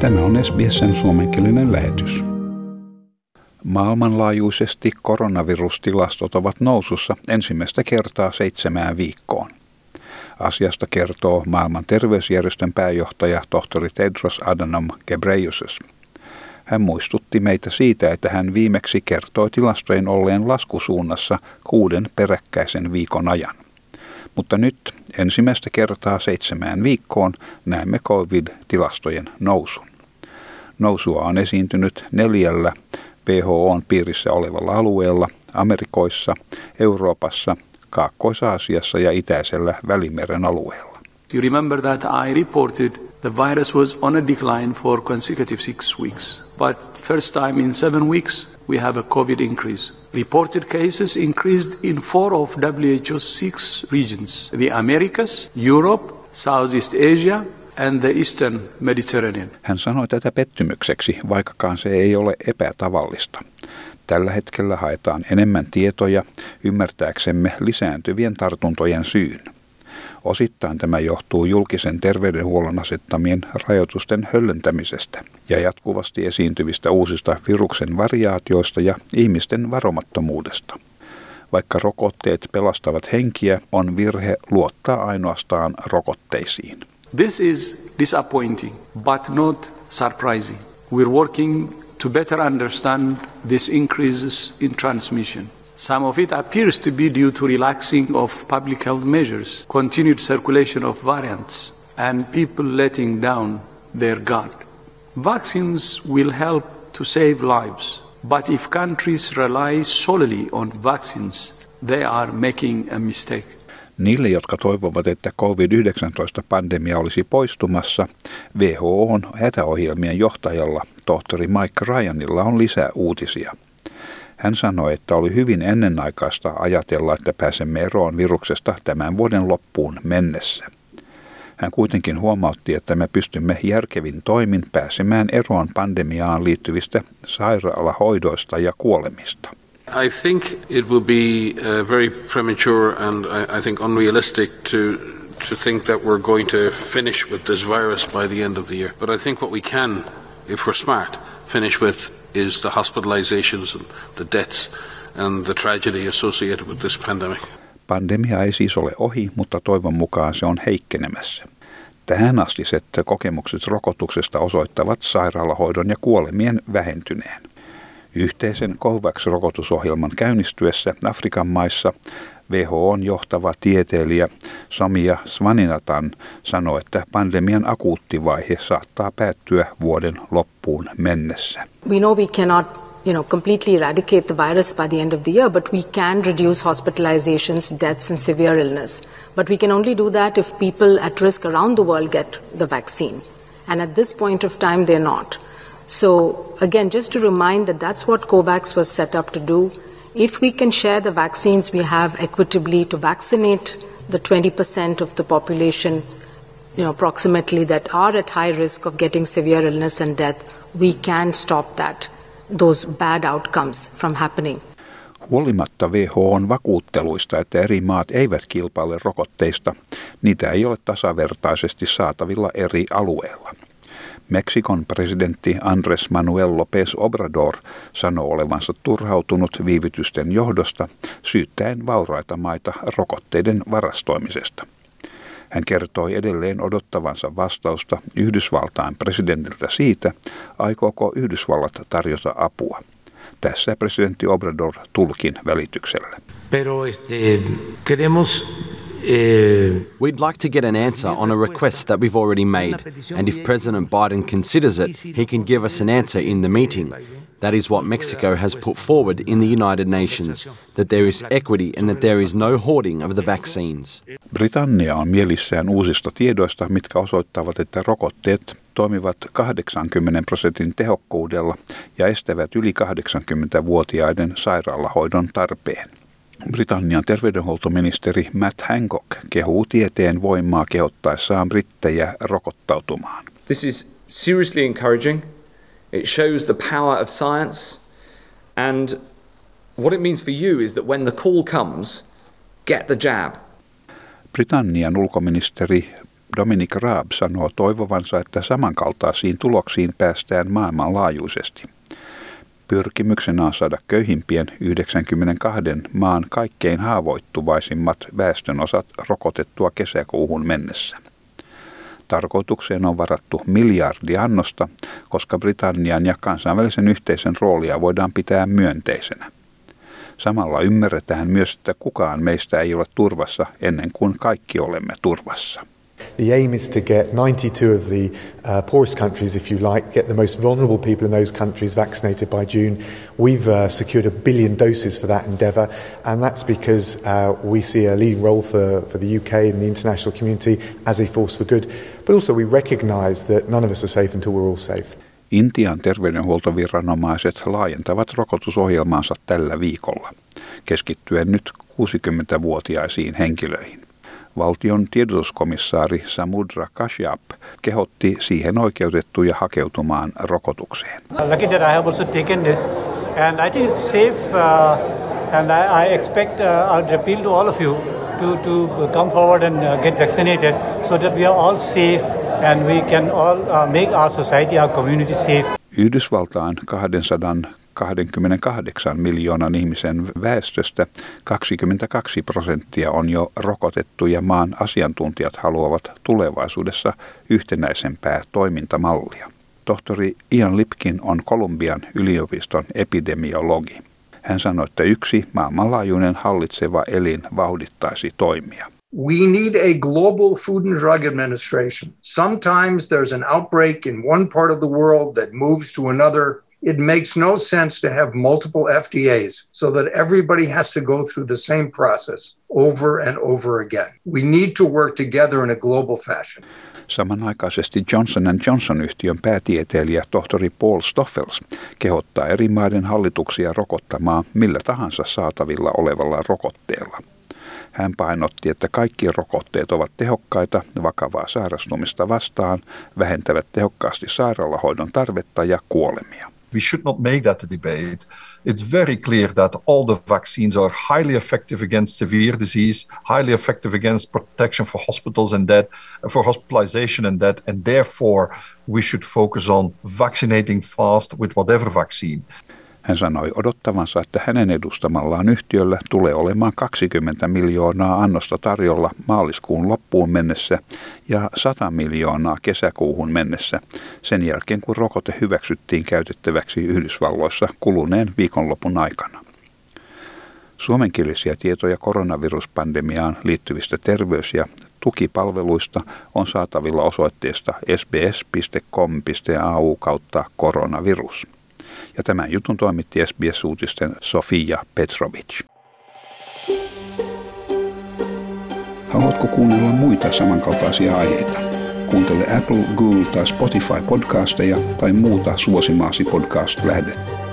Tämä on SBSn suomenkielinen lähetys. Maailmanlaajuisesti koronavirustilastot ovat nousussa ensimmäistä kertaa seitsemään viikkoon. Asiasta kertoo maailman terveysjärjestön pääjohtaja tohtori Tedros Adhanom Ghebreyesus. Hän muistutti meitä siitä, että hän viimeksi kertoi tilastojen olleen laskusuunnassa kuuden peräkkäisen viikon ajan. Mutta nyt ensimmäistä kertaa seitsemään viikkoon näemme COVID-tilastojen nousun. Nousua on esiintynyt neljällä WHOn piirissä olevalla alueella Amerikoissa, Euroopassa, Kaakkois-Aasiassa ja itäisellä Välimeren alueella. You remember that I reported the virus was on a decline for consecutive six weeks. But first time in seven weeks we have a COVID increase. Reported cases increased in four of WHO's six regions the Americas, Europe, Southeast Asia, and the Eastern Mediterranean. Hän sanoi tätä pettymykseksi, vaikkakaan se ei ole epätavallista. Tällä hetkellä haetaan enemmän tietoja ymmärtääksemme lisääntyvien tartuntojen syyn. Osittain tämä johtuu julkisen terveydenhuollon asettamien rajoitusten höllentämisestä ja jatkuvasti esiintyvistä uusista viruksen variaatioista ja ihmisten varomattomuudesta. Vaikka rokotteet pelastavat henkiä, on virhe luottaa ainoastaan rokotteisiin. This is disappointing, but not surprising. We're working to better understand these increases in transmission. Some of it appears to be due to relaxing of public health measures, continued circulation of variants, and people letting down their guard. Vaccines will help to save lives, but if countries rely solely on vaccines, they are making a mistake. Niille, jotka toivovat, että COVID-19-pandemia olisi poistumassa, WHOn hätäohjelmien johtajalla, tohtori Mike Ryanilla on lisää uutisia. Hän sanoi, että oli hyvin ennenaikaista ajatella, että pääsemme eroon viruksesta tämän vuoden loppuun mennessä. Hän kuitenkin huomautti, että me pystymme järkevin toimin pääsemään eroon pandemiaan liittyvistä sairaalahoidoista ja kuolemista. I think it will be uh, very premature and I think unrealistic to to think that we're going to finish with this virus by the end of the year. But I think what we can, if we're smart, finish with is the hospitalizations and the deaths and the tragedy associated with this pandemic. Pandemia ei siis ole ohi, mutta toivon mukaan se on heikkenemässä. Tähän asti kokemukset rokotuksesta osoittavat sairaalahoidon ja kuolemien vähentyneen. Yhteisen COVAX-rokotusohjelman käynnistyessä Afrikan maissa WHOn johtava tieteilijä Samia Svaninatan sanoi, että pandemian akuutti vaihe saattaa päättyä vuoden loppuun mennessä. We know we cannot you know, completely eradicate the virus by the end of the year, but we can reduce hospitalizations, deaths, and severe illness. But we can only do that if people at risk around the world get the vaccine. And at this point of time, they're not. So, again, just to remind that that's what COVAX was set up to do. If we can share the vaccines we have equitably to vaccinate the 20% of the population, you know, approximately that are at high risk of getting severe illness and death, we can stop that, those bad outcomes from happening. Huolimatta WHOn vakuutteluista, että eri maat eivät kilpaile rokotteista, niitä ei ole tasavertaisesti saatavilla eri alueilla. Meksikon presidentti Andres Manuel López Obrador sanoo olevansa turhautunut viivytysten johdosta syyttäen vauraita maita rokotteiden varastoimisesta. Hän kertoi edelleen odottavansa vastausta Yhdysvaltain presidentiltä siitä, aikooko Yhdysvallat tarjota apua. Tässä presidentti Obrador tulkin välityksellä. Pero este, queremos We'd like to get an answer on a request that we've already made, and if President Biden considers it, he can give us an answer in the meeting. That is what Mexico has put forward in the United Nations that there is equity and that there is no hoarding of the vaccines. Britannia on mielissään uusista tiedoista, mitkä osoittavat, että rokotteet toimivat 80 prosentin tehokkuudella ja estävät yli 80-vuotiaiden sairaalahoidon tarpeen. Britannian terveydenhuoltoministeri Matt Hancock kehuu tieteen voimaa kehottaessaan brittejä rokottautumaan. This is seriously encouraging. It shows the power of science and what it means for you is that when the call comes, get the jab. Britannian ulkoministeri Dominic Raab sanoo toivovansa, että samankaltaisiin tuloksiin päästään maailmanlaajuisesti. Pyrkimyksenä on saada köyhimpien 92 maan kaikkein haavoittuvaisimmat väestönosat rokotettua kesäkuuhun mennessä. Tarkoitukseen on varattu miljardi annosta, koska Britannian ja kansainvälisen yhteisön roolia voidaan pitää myönteisenä. Samalla ymmärretään myös, että kukaan meistä ei ole turvassa ennen kuin kaikki olemme turvassa. The aim is to get 92 of the uh, poorest countries, if you like, get the most vulnerable people in those countries vaccinated by June. We've uh, secured a billion doses for that endeavour, and that's because uh, we see a leading role for, for the UK and the international community as a force for good. But also, we recognise that none of us are safe until we're all safe. Intian terveydenhuoltoviranomaiset laajentavat rokotusohjelmaansa tällä viikolla, keskittyen nyt 60-vuotiaisiin henkilöihin. Valtion tiedotuskomissaari Samudra Kashyap kehotti siihen oikeutettuja hakeutumaan rokotukseen. Lucky that I have also taken this and I think it's safe uh, and I, I expect uh, I would appeal to all of you to, to come forward and uh, get vaccinated so that we are all safe and we can all uh, make our society, our community safe. Yhdysvaltain 228 miljoonan ihmisen väestöstä 22 prosenttia on jo rokotettu ja maan asiantuntijat haluavat tulevaisuudessa yhtenäisempää toimintamallia. Tohtori Ian Lipkin on Kolumbian yliopiston epidemiologi. Hän sanoi, että yksi maailmanlaajuinen hallitseva elin vauhdittaisi toimia. We need a global Food and Drug Administration. Sometimes there's an outbreak in one part of the world that moves to another. It makes no sense to have multiple FDAs so that everybody has to go through the same process over and over again. We need to work together in a global fashion. Samanaikaisesti Johnson Johnson-yhtiön päätieteilijä tohtori Paul Stoffels kehottaa eri maiden hallituksia rokottamaan millä tahansa saatavilla olevalla rokotteella – hän painotti, että kaikki rokotteet ovat tehokkaita vakavaa sairastumista vastaan, vähentävät tehokkaasti sairaalahoidon tarvetta ja kuolemia. We should not make that a debate. It's very clear that all the vaccines are highly effective against severe disease, highly effective against protection for hospitals and death, for hospitalization and death, and therefore we should focus on vaccinating fast with whatever vaccine. Hän sanoi odottavansa, että hänen edustamallaan yhtiöllä tulee olemaan 20 miljoonaa annosta tarjolla maaliskuun loppuun mennessä ja 100 miljoonaa kesäkuuhun mennessä sen jälkeen, kun rokote hyväksyttiin käytettäväksi Yhdysvalloissa kuluneen viikonlopun aikana. Suomenkielisiä tietoja koronaviruspandemiaan liittyvistä terveys- ja tukipalveluista on saatavilla osoitteesta sbs.com.au kautta koronavirus ja tämän jutun toimitti SBS-uutisten Sofia Petrovic. Haluatko kuunnella muita samankaltaisia aiheita? Kuuntele Apple, Google tai Spotify podcasteja tai muuta suosimaasi podcast-lähdettä.